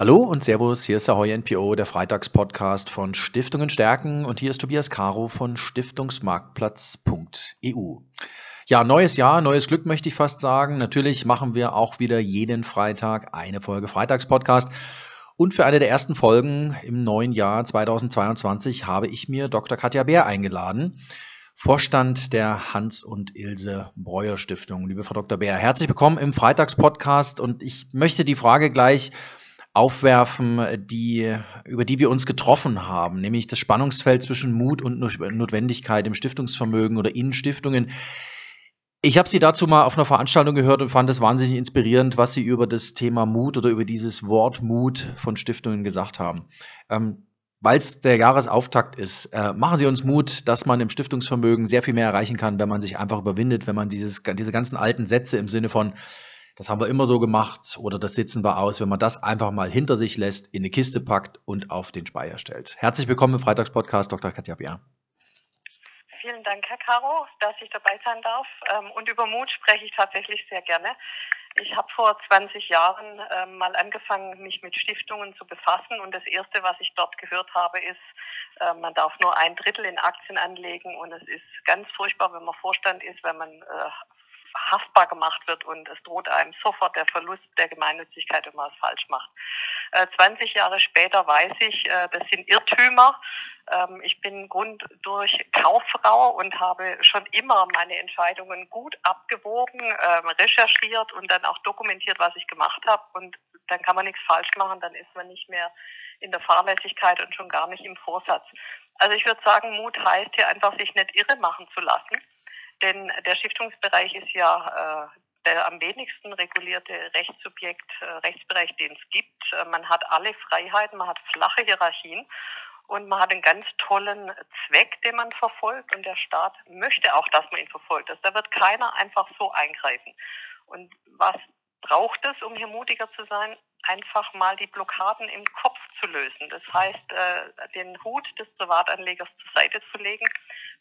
Hallo und Servus, hier ist der Ahoy NPO, der Freitagspodcast von Stiftungen stärken und hier ist Tobias Caro von Stiftungsmarktplatz.eu. Ja, neues Jahr, neues Glück möchte ich fast sagen. Natürlich machen wir auch wieder jeden Freitag eine Folge Freitagspodcast. Und für eine der ersten Folgen im neuen Jahr 2022 habe ich mir Dr. Katja Bär eingeladen. Vorstand der Hans und Ilse Breuer Stiftung. Liebe Frau Dr. Bär, herzlich willkommen im Freitagspodcast und ich möchte die Frage gleich aufwerfen, die, über die wir uns getroffen haben, nämlich das Spannungsfeld zwischen Mut und Notwendigkeit im Stiftungsvermögen oder in Stiftungen. Ich habe Sie dazu mal auf einer Veranstaltung gehört und fand es wahnsinnig inspirierend, was Sie über das Thema Mut oder über dieses Wort Mut von Stiftungen gesagt haben. Ähm, Weil es der Jahresauftakt ist, äh, machen Sie uns Mut, dass man im Stiftungsvermögen sehr viel mehr erreichen kann, wenn man sich einfach überwindet, wenn man dieses, diese ganzen alten Sätze im Sinne von das haben wir immer so gemacht oder das sitzen wir aus, wenn man das einfach mal hinter sich lässt, in eine Kiste packt und auf den Speicher stellt. Herzlich willkommen im Freitagspodcast, Dr. Katja Bär. Vielen Dank, Herr Caro, dass ich dabei sein darf. Ähm, und über Mut spreche ich tatsächlich sehr gerne. Ich habe vor 20 Jahren ähm, mal angefangen, mich mit Stiftungen zu befassen. Und das Erste, was ich dort gehört habe, ist, äh, man darf nur ein Drittel in Aktien anlegen. Und es ist ganz furchtbar, wenn man Vorstand ist, wenn man äh, haftbar gemacht wird und es droht einem sofort der Verlust der Gemeinnützigkeit, wenn man es falsch macht. Äh, 20 Jahre später weiß ich, äh, das sind Irrtümer. Ähm, ich bin Grund durch Kauffrau und habe schon immer meine Entscheidungen gut abgewogen, äh, recherchiert und dann auch dokumentiert, was ich gemacht habe. Und dann kann man nichts falsch machen, dann ist man nicht mehr in der Fahrlässigkeit und schon gar nicht im Vorsatz. Also ich würde sagen, Mut heißt hier einfach, sich nicht irre machen zu lassen denn der Stiftungsbereich ist ja äh, der am wenigsten regulierte Rechtssubjekt, äh, Rechtsbereich, den es gibt. Äh, man hat alle Freiheiten, man hat flache Hierarchien und man hat einen ganz tollen Zweck, den man verfolgt und der Staat möchte auch, dass man ihn verfolgt. Also da wird keiner einfach so eingreifen. Und was braucht es, um hier mutiger zu sein? Einfach mal die Blockaden im Kopf zu lösen. Das heißt, äh, den Hut des Privatanlegers zur Seite zu legen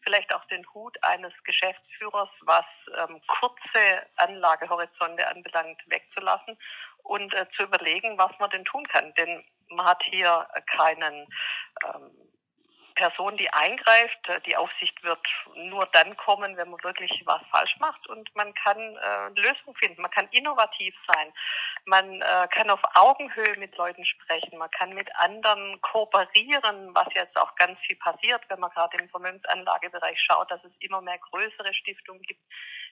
vielleicht auch den Hut eines Geschäftsführers, was ähm, kurze Anlagehorizonte anbelangt, wegzulassen und äh, zu überlegen, was man denn tun kann. Denn man hat hier keinen ähm, Person, die eingreift. Die Aufsicht wird nur dann kommen, wenn man wirklich was falsch macht und man kann äh, Lösungen finden. Man kann innovativ sein. Man äh, kann auf Augenhöhe mit Leuten sprechen. Man kann mit anderen kooperieren, was jetzt auch ganz viel passiert, wenn man gerade im Vermögensanlagebereich schaut, dass es immer mehr größere Stiftungen gibt,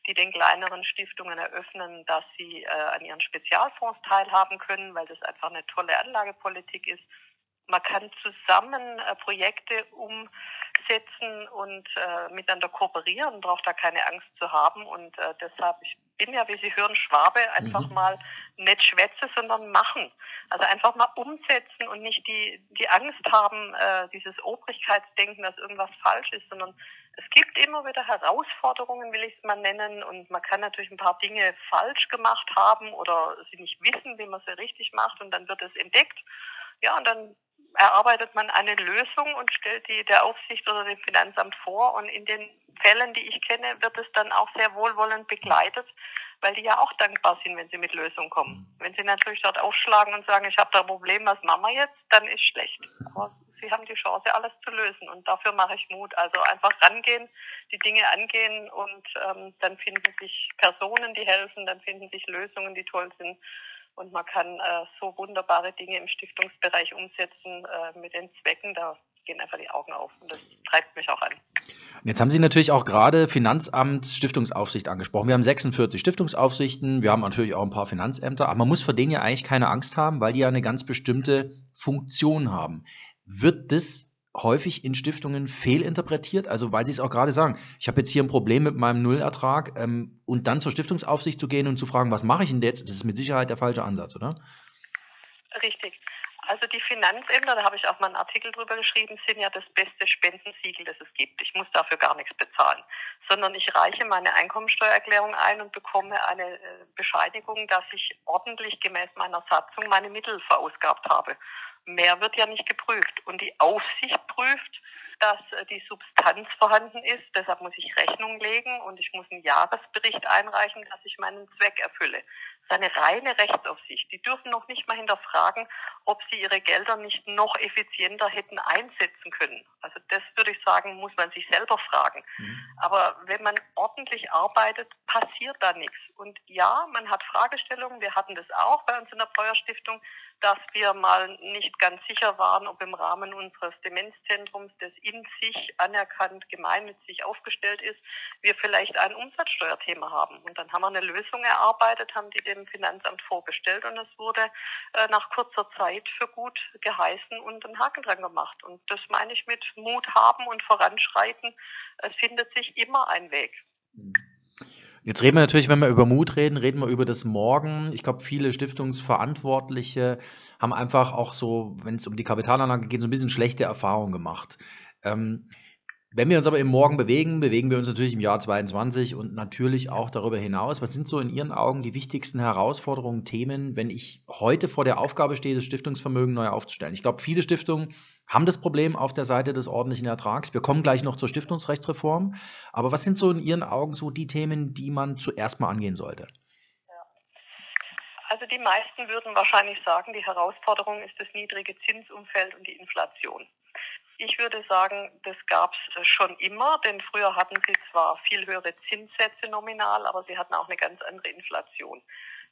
die den kleineren Stiftungen eröffnen, dass sie äh, an ihren Spezialfonds teilhaben können, weil das einfach eine tolle Anlagepolitik ist man kann zusammen äh, Projekte umsetzen und äh, miteinander kooperieren, braucht da keine Angst zu haben. Und äh, deshalb, ich bin ja, wie Sie hören, Schwabe, einfach mhm. mal nicht schwätze, sondern machen. Also einfach mal umsetzen und nicht die, die Angst haben, äh, dieses Obrigkeitsdenken, dass irgendwas falsch ist, sondern es gibt immer wieder Herausforderungen, will ich es mal nennen. Und man kann natürlich ein paar Dinge falsch gemacht haben oder sie nicht wissen, wie man sie richtig macht. Und dann wird es entdeckt. Ja, und dann erarbeitet man eine Lösung und stellt die der Aufsicht oder dem Finanzamt vor. Und in den Fällen, die ich kenne, wird es dann auch sehr wohlwollend begleitet, weil die ja auch dankbar sind, wenn sie mit Lösungen kommen. Mhm. Wenn sie natürlich dort aufschlagen und sagen, ich habe da ein Problem, was machen wir jetzt, dann ist schlecht. Aber sie haben die Chance, alles zu lösen. Und dafür mache ich Mut. Also einfach rangehen, die Dinge angehen und ähm, dann finden sich Personen, die helfen, dann finden sich Lösungen, die toll sind und man kann äh, so wunderbare Dinge im Stiftungsbereich umsetzen äh, mit den Zwecken. Da gehen einfach die Augen auf und das treibt mich auch an. Jetzt haben Sie natürlich auch gerade Finanzamt, Stiftungsaufsicht angesprochen. Wir haben 46 Stiftungsaufsichten, wir haben natürlich auch ein paar Finanzämter, aber man muss vor denen ja eigentlich keine Angst haben, weil die ja eine ganz bestimmte Funktion haben. Wird das häufig in Stiftungen fehlinterpretiert. Also, weil Sie es auch gerade sagen, ich habe jetzt hier ein Problem mit meinem Nullertrag ähm, und dann zur Stiftungsaufsicht zu gehen und zu fragen, was mache ich denn jetzt, das ist mit Sicherheit der falsche Ansatz, oder? Richtig. Also die Finanzämter, da habe ich auch mal einen Artikel drüber geschrieben, sind ja das beste Spendensiegel, das es gibt. Ich muss dafür gar nichts bezahlen, sondern ich reiche meine Einkommensteuererklärung ein und bekomme eine äh, Bescheinigung, dass ich ordentlich gemäß meiner Satzung meine Mittel verausgabt habe. Mehr wird ja nicht geprüft. Und die Aufsicht prüft, dass äh, die Substanz vorhanden ist. Deshalb muss ich Rechnung legen und ich muss einen Jahresbericht einreichen, dass ich meinen Zweck erfülle. Seine reine Rechtsaufsicht. Die dürfen noch nicht mal hinterfragen, ob sie ihre Gelder nicht noch effizienter hätten einsetzen können. Also das würde ich sagen, muss man sich selber fragen. Mhm. Aber wenn man ordentlich arbeitet, passiert da nichts. Und ja, man hat Fragestellungen. Wir hatten das auch bei uns in der Breuerstiftung dass wir mal nicht ganz sicher waren, ob im Rahmen unseres Demenzzentrums, das in sich anerkannt gemeinnützig aufgestellt ist, wir vielleicht ein Umsatzsteuerthema haben. Und dann haben wir eine Lösung erarbeitet, haben die dem Finanzamt vorgestellt und es wurde äh, nach kurzer Zeit für gut geheißen und einen Haken dran gemacht. Und das meine ich mit Mut haben und voranschreiten. Es findet sich immer ein Weg. Jetzt reden wir natürlich, wenn wir über Mut reden, reden wir über das Morgen. Ich glaube, viele Stiftungsverantwortliche haben einfach auch so, wenn es um die Kapitalanlage geht, so ein bisschen schlechte Erfahrungen gemacht. Ähm, wenn wir uns aber im Morgen bewegen, bewegen wir uns natürlich im Jahr 22 und natürlich auch darüber hinaus. Was sind so in Ihren Augen die wichtigsten Herausforderungen, Themen, wenn ich heute vor der Aufgabe stehe, das Stiftungsvermögen neu aufzustellen? Ich glaube, viele Stiftungen haben das Problem auf der Seite des ordentlichen Ertrags. Wir kommen gleich noch zur Stiftungsrechtsreform. Aber was sind so in Ihren Augen so die Themen, die man zuerst mal angehen sollte? Also die meisten würden wahrscheinlich sagen, die Herausforderung ist das niedrige Zinsumfeld und die Inflation. Ich würde sagen, das gab es schon immer, denn früher hatten sie zwar viel höhere Zinssätze nominal, aber sie hatten auch eine ganz andere Inflation.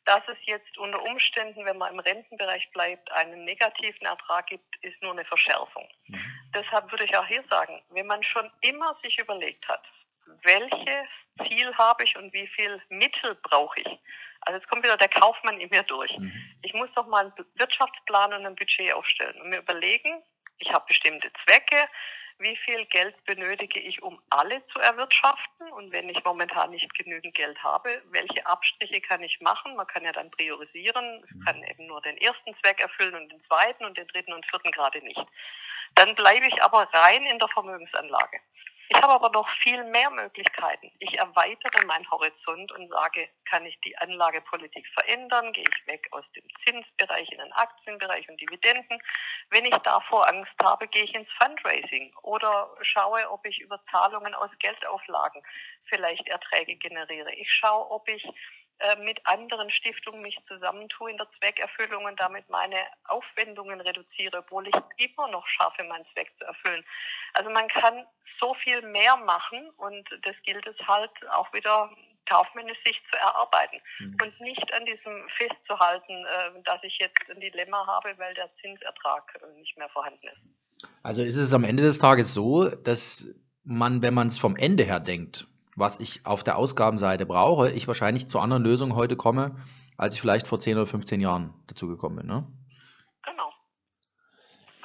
Dass es jetzt unter Umständen, wenn man im Rentenbereich bleibt, einen negativen Ertrag gibt, ist nur eine Verschärfung. Mhm. Deshalb würde ich auch hier sagen, wenn man schon immer sich überlegt hat, welches Ziel habe ich und wie viel Mittel brauche ich. Also jetzt kommt wieder der Kaufmann in mir durch. Mhm. Ich muss doch mal einen Wirtschaftsplan und ein Budget aufstellen und mir überlegen, ich habe bestimmte Zwecke, wie viel Geld benötige ich, um alle zu erwirtschaften und wenn ich momentan nicht genügend Geld habe, welche Abstriche kann ich machen? Man kann ja dann priorisieren, ich kann eben nur den ersten Zweck erfüllen und den zweiten und den dritten und vierten gerade nicht. Dann bleibe ich aber rein in der Vermögensanlage. Ich habe aber noch viel mehr Möglichkeiten. Ich erweitere meinen Horizont und sage, kann ich die Anlagepolitik verändern? Gehe ich weg aus dem Zinsbereich in den Aktienbereich und Dividenden? Wenn ich davor Angst habe, gehe ich ins Fundraising oder schaue, ob ich über Zahlungen aus Geldauflagen vielleicht Erträge generiere. Ich schaue, ob ich äh, mit anderen Stiftungen mich zusammentue in der Zweckerfüllung und damit meine Aufwendungen reduziere, obwohl ich immer noch schaffe, meinen Zweck zu erfüllen. Also man kann so viel mehr machen und das gilt es halt auch wieder kaufmännisch sich zu erarbeiten mhm. und nicht an diesem festzuhalten, äh, dass ich jetzt ein Dilemma habe, weil der Zinsertrag äh, nicht mehr vorhanden ist. Also ist es am Ende des Tages so, dass man, wenn man es vom Ende her denkt, was ich auf der Ausgabenseite brauche, ich wahrscheinlich zu anderen Lösungen heute komme, als ich vielleicht vor 10 oder 15 Jahren dazu gekommen bin. Ne?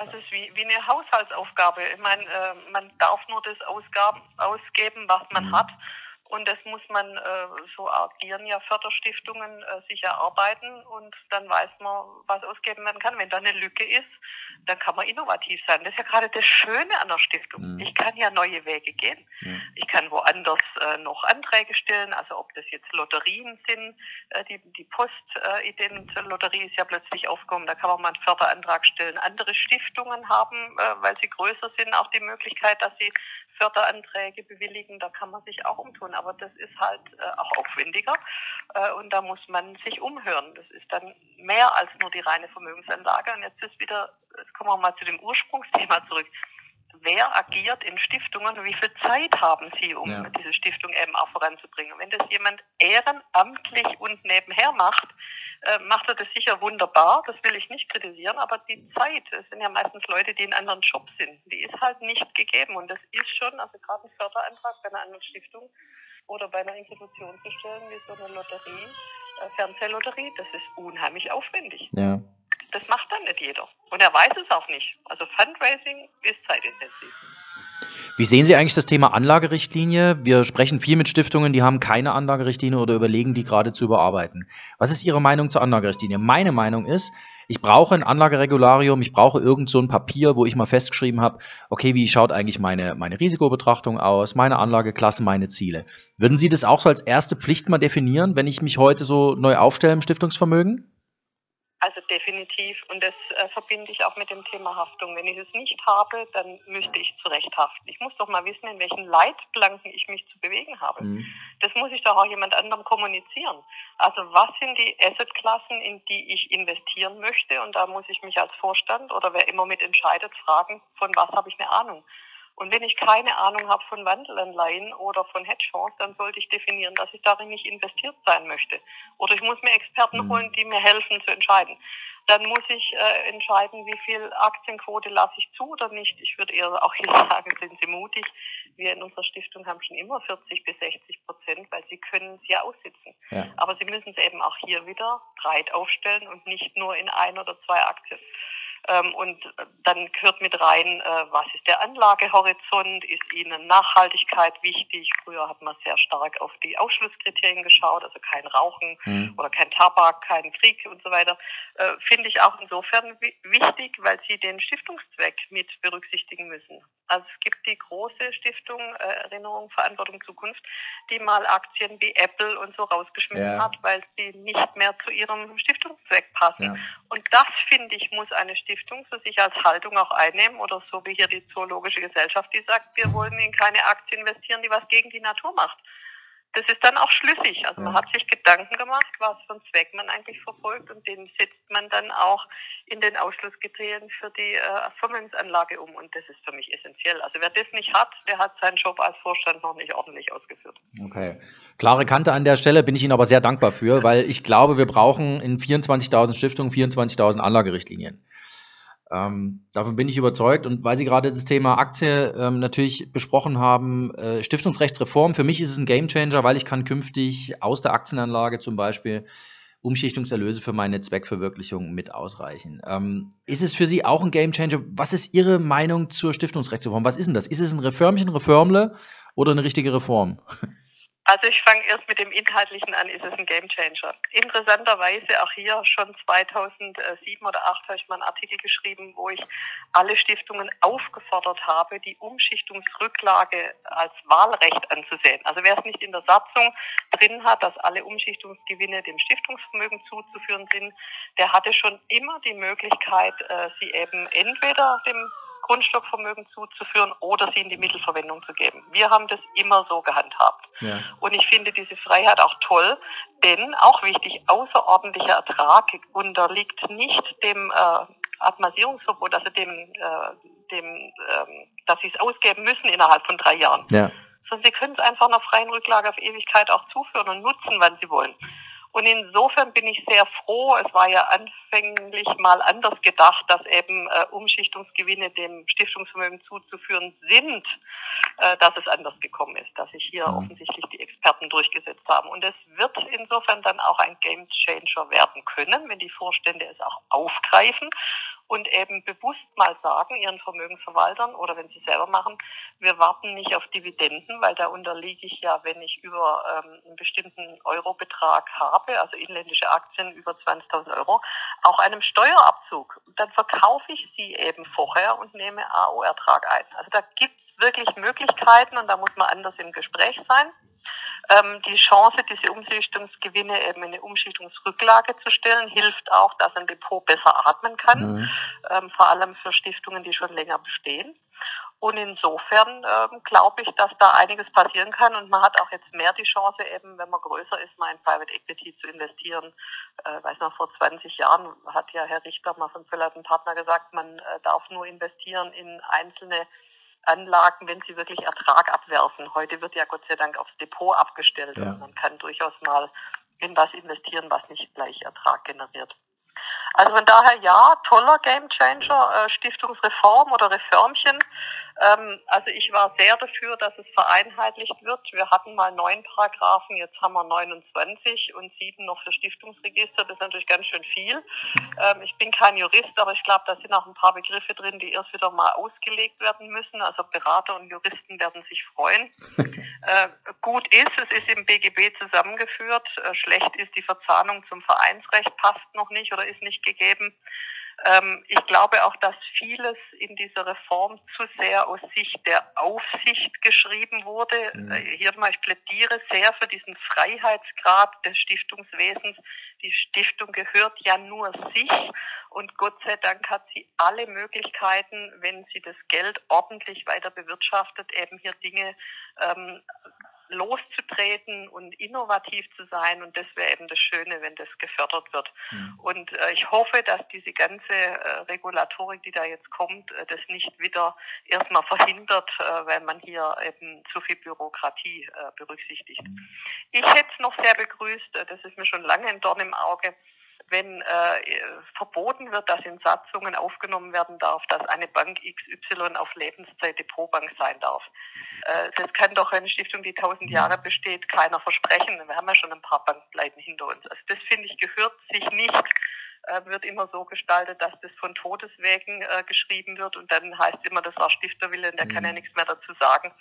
Also es ist wie, wie eine Haushaltsaufgabe. Ich meine, äh, man darf nur das Ausgaben, ausgeben, was man mhm. hat. Und das muss man, äh, so agieren ja Förderstiftungen, äh, sich erarbeiten und dann weiß man, was ausgeben werden kann. Wenn da eine Lücke ist, dann kann man innovativ sein. Das ist ja gerade das Schöne an der Stiftung. Mhm. Ich kann ja neue Wege gehen. Mhm. Ich kann woanders äh, noch Anträge stellen, also ob das jetzt Lotterien sind, äh, die, die Postident-Lotterie ist ja plötzlich aufgekommen, da kann man mal einen Förderantrag stellen. Andere Stiftungen haben, äh, weil sie größer sind, auch die Möglichkeit, dass sie Förderanträge bewilligen, da kann man sich auch umtun, aber das ist halt äh, auch aufwendiger äh, und da muss man sich umhören. Das ist dann mehr als nur die reine Vermögensanlage und jetzt ist wieder, jetzt kommen wir mal zu dem Ursprungsthema zurück. Wer agiert in Stiftungen und wie viel Zeit haben Sie, um ja. diese Stiftung eben auch voranzubringen? Wenn das jemand ehrenamtlich und nebenher macht, äh, macht er das sicher wunderbar, das will ich nicht kritisieren, aber die Zeit, es sind ja meistens Leute, die in anderen Jobs sind, die ist halt nicht gegeben und das ist schon, also gerade ein Förderantrag bei einer anderen Stiftung oder bei einer Institution zu stellen, wie so eine Lotterie, äh, Fernsehlotterie, das ist unheimlich aufwendig. Ja. Das macht dann nicht jeder. Und er weiß es auch nicht. Also Fundraising ist zeitintensiv. Wie sehen Sie eigentlich das Thema Anlagerichtlinie? Wir sprechen viel mit Stiftungen, die haben keine Anlagerichtlinie oder überlegen, die gerade zu überarbeiten. Was ist Ihre Meinung zur Anlagerichtlinie? Meine Meinung ist, ich brauche ein Anlageregularium, ich brauche irgend so ein Papier, wo ich mal festgeschrieben habe, okay, wie schaut eigentlich meine, meine Risikobetrachtung aus, meine Anlageklasse, meine Ziele. Würden Sie das auch so als erste Pflicht mal definieren, wenn ich mich heute so neu aufstelle im Stiftungsvermögen? Also definitiv. Und das äh, verbinde ich auch mit dem Thema Haftung. Wenn ich es nicht habe, dann müsste ich zurecht haften. Ich muss doch mal wissen, in welchen Leitplanken ich mich zu bewegen habe. Mhm. Das muss ich doch auch jemand anderem kommunizieren. Also was sind die Assetklassen, in die ich investieren möchte? Und da muss ich mich als Vorstand oder wer immer mit entscheidet, fragen, von was habe ich eine Ahnung? Und wenn ich keine Ahnung habe von Wandelanleihen oder von Hedgefonds, dann sollte ich definieren, dass ich darin nicht investiert sein möchte. Oder ich muss mir Experten mhm. holen, die mir helfen zu entscheiden. Dann muss ich äh, entscheiden, wie viel Aktienquote lasse ich zu oder nicht. Ich würde eher auch hier sagen, sind Sie mutig. Wir in unserer Stiftung haben schon immer 40 bis 60 Prozent, weil Sie können es ja aussitzen. Ja. Aber Sie müssen es eben auch hier wieder breit aufstellen und nicht nur in ein oder zwei Aktien. Ähm, und dann gehört mit rein, äh, was ist der Anlagehorizont, ist Ihnen Nachhaltigkeit wichtig? Früher hat man sehr stark auf die Ausschlusskriterien geschaut, also kein Rauchen mhm. oder kein Tabak, kein Krieg und so weiter. Äh, finde ich auch insofern wichtig, weil Sie den Stiftungszweck mit berücksichtigen müssen. Also es gibt die große Stiftung äh, Erinnerung, Verantwortung, Zukunft, die mal Aktien wie Apple und so rausgeschmissen ja. hat, weil sie nicht mehr zu ihrem Stiftungszweck passen. Ja. Und das, finde ich, muss eine Stiftung für sich als Haltung auch einnehmen oder so wie hier die Zoologische Gesellschaft, die sagt, wir wollen in keine Aktie investieren, die was gegen die Natur macht das ist dann auch schlüssig. Also man hat sich Gedanken gemacht, was für einen Zweck man eigentlich verfolgt und den setzt man dann auch in den Ausschlusskriterien für die äh, Vermögensanlage um und das ist für mich essentiell. Also wer das nicht hat, der hat seinen Job als Vorstand noch nicht ordentlich ausgeführt. Okay. Klare Kante an der Stelle, bin ich Ihnen aber sehr dankbar für, weil ich glaube, wir brauchen in 24.000 Stiftungen 24.000 Anlagerichtlinien. Ähm, davon bin ich überzeugt. Und weil Sie gerade das Thema Aktie ähm, natürlich besprochen haben, äh, Stiftungsrechtsreform, für mich ist es ein Gamechanger, weil ich kann künftig aus der Aktienanlage zum Beispiel Umschichtungserlöse für meine Zweckverwirklichung mit ausreichen. Ähm, ist es für Sie auch ein Gamechanger? Was ist Ihre Meinung zur Stiftungsrechtsreform? Was ist denn das? Ist es ein Reformchen, Reformle oder eine richtige Reform? Also ich fange erst mit dem Inhaltlichen an, ist es ein Gamechanger. Interessanterweise auch hier schon 2007 oder 2008 habe ich mal einen Artikel geschrieben, wo ich alle Stiftungen aufgefordert habe, die Umschichtungsrücklage als Wahlrecht anzusehen. Also wer es nicht in der Satzung drin hat, dass alle Umschichtungsgewinne dem Stiftungsvermögen zuzuführen sind, der hatte schon immer die Möglichkeit, äh, sie eben entweder dem Grundstockvermögen zuzuführen oder sie in die Mittelverwendung zu geben. Wir haben das immer so gehandhabt. Ja. Und ich finde diese Freiheit auch toll, denn auch wichtig, außerordentlicher Ertrag unterliegt nicht dem äh, Atmasierungsverbot, also dem, äh, dem ähm, dass sie es ausgeben müssen innerhalb von drei Jahren. Ja. Sondern sie können es einfach einer freien Rücklage auf Ewigkeit auch zuführen und nutzen, wann sie wollen. Und insofern bin ich sehr froh. Es war ja anfänglich mal anders gedacht, dass eben äh, Umschichtungsgewinne dem Stiftungsvermögen zuzuführen sind, äh, dass es anders gekommen ist, dass sich hier mhm. offensichtlich die Experten durchgesetzt haben. Und es wird insofern dann auch ein Game Changer werden können, wenn die Vorstände es auch aufgreifen und eben bewusst mal sagen, ihren Vermögensverwaltern oder wenn sie selber machen, wir warten nicht auf Dividenden, weil da unterliege ich ja, wenn ich über ähm, einen bestimmten Eurobetrag habe, also inländische Aktien über 20.000 Euro, auch einem Steuerabzug. Dann verkaufe ich sie eben vorher und nehme AO-Ertrag ein. Also da gibt es wirklich Möglichkeiten und da muss man anders im Gespräch sein ähm, die Chance, diese Umschichtungsgewinne eben in eine Umschichtungsrücklage zu stellen, hilft auch, dass ein Depot besser atmen kann, mhm. ähm, vor allem für Stiftungen, die schon länger bestehen. Und insofern ähm, glaube ich, dass da einiges passieren kann und man hat auch jetzt mehr die Chance, eben wenn man größer ist, mal in Private Equity zu investieren. Äh, weiß noch, vor 20 Jahren hat ja Herr Richter mal von Philipp Partner gesagt, man äh, darf nur investieren in einzelne Anlagen, wenn sie wirklich Ertrag abwerfen. Heute wird ja Gott sei Dank aufs Depot abgestellt ja. und man kann durchaus mal in was investieren, was nicht gleich Ertrag generiert. Also von daher ja, toller Gamechanger, äh, Stiftungsreform oder Reformchen. Ähm, also ich war sehr dafür, dass es vereinheitlicht wird. Wir hatten mal neun Paragraphen, jetzt haben wir 29 und sieben noch für Stiftungsregister. Das ist natürlich ganz schön viel. Ähm, ich bin kein Jurist, aber ich glaube, da sind auch ein paar Begriffe drin, die erst wieder mal ausgelegt werden müssen. Also Berater und Juristen werden sich freuen. äh, gut ist, es ist im BGB zusammengeführt. Äh, schlecht ist die Verzahnung zum Vereinsrecht, passt noch nicht oder ist nicht gegeben. Ähm, ich glaube auch, dass vieles in dieser Reform zu sehr aus Sicht der Aufsicht geschrieben wurde. Mhm. Äh, hier mal, ich plädiere sehr für diesen Freiheitsgrad des Stiftungswesens. Die Stiftung gehört ja nur sich und Gott sei Dank hat sie alle Möglichkeiten, wenn sie das Geld ordentlich weiter bewirtschaftet, eben hier Dinge ähm, loszutreten und innovativ zu sein. Und das wäre eben das Schöne, wenn das gefördert wird. Mhm. Und äh, ich hoffe, dass diese ganze äh, Regulatorik, die da jetzt kommt, äh, das nicht wieder erstmal verhindert, äh, weil man hier eben zu viel Bürokratie äh, berücksichtigt. Mhm. Ich hätte es noch sehr begrüßt, äh, das ist mir schon lange ein Dorn im Auge, wenn äh, verboten wird, dass in Satzungen aufgenommen werden darf, dass eine Bank XY auf Lebenszeit Depotbank sein darf. Äh, das kann doch eine Stiftung, die tausend Jahre besteht, keiner versprechen. Wir haben ja schon ein paar Bankpleiten hinter uns. Also das finde ich gehört sich nicht äh, wird immer so gestaltet, dass das von Todeswegen äh, geschrieben wird und dann heißt immer, das war Stifterwille und der mhm. kann ja nichts mehr dazu sagen.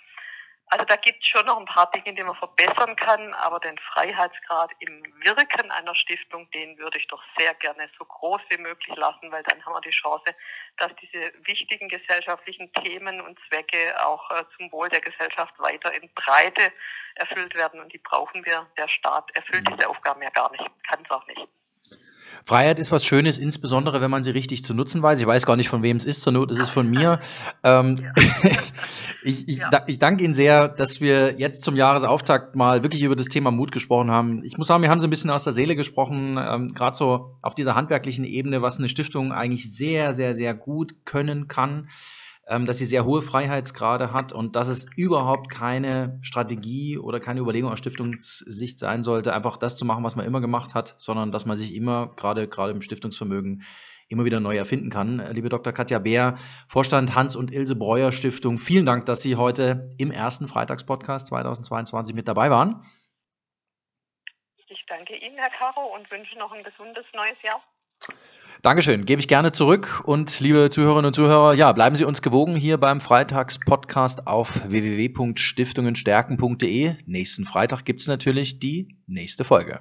Also da gibt es schon noch ein paar Dinge, die man verbessern kann, aber den Freiheitsgrad im Wirken einer Stiftung, den würde ich doch sehr gerne so groß wie möglich lassen, weil dann haben wir die Chance, dass diese wichtigen gesellschaftlichen Themen und Zwecke auch äh, zum Wohl der Gesellschaft weiter in Breite erfüllt werden. Und die brauchen wir. Der Staat erfüllt diese Aufgaben ja gar nicht, kann es auch nicht. Freiheit ist was Schönes, insbesondere wenn man sie richtig zu nutzen weiß. Ich weiß gar nicht, von wem es ist, zur Not ist es von mir. Ähm, ich, ich, ja. ich danke Ihnen sehr, dass wir jetzt zum Jahresauftakt mal wirklich über das Thema Mut gesprochen haben. Ich muss sagen, wir haben so ein bisschen aus der Seele gesprochen, ähm, gerade so auf dieser handwerklichen Ebene, was eine Stiftung eigentlich sehr, sehr, sehr gut können kann dass sie sehr hohe Freiheitsgrade hat und dass es überhaupt keine Strategie oder keine Überlegung aus Stiftungssicht sein sollte, einfach das zu machen, was man immer gemacht hat, sondern dass man sich immer, gerade, gerade im Stiftungsvermögen, immer wieder neu erfinden kann. Liebe Dr. Katja Beer, Vorstand Hans und Ilse Breuer Stiftung, vielen Dank, dass Sie heute im ersten Freitagspodcast 2022 mit dabei waren. Ich danke Ihnen, Herr Caro, und wünsche noch ein gesundes neues Jahr. Dankeschön, gebe ich gerne zurück. Und liebe Zuhörerinnen und Zuhörer, ja, bleiben Sie uns gewogen hier beim Freitagspodcast auf www.stiftungenstärken.de. Nächsten Freitag gibt es natürlich die nächste Folge.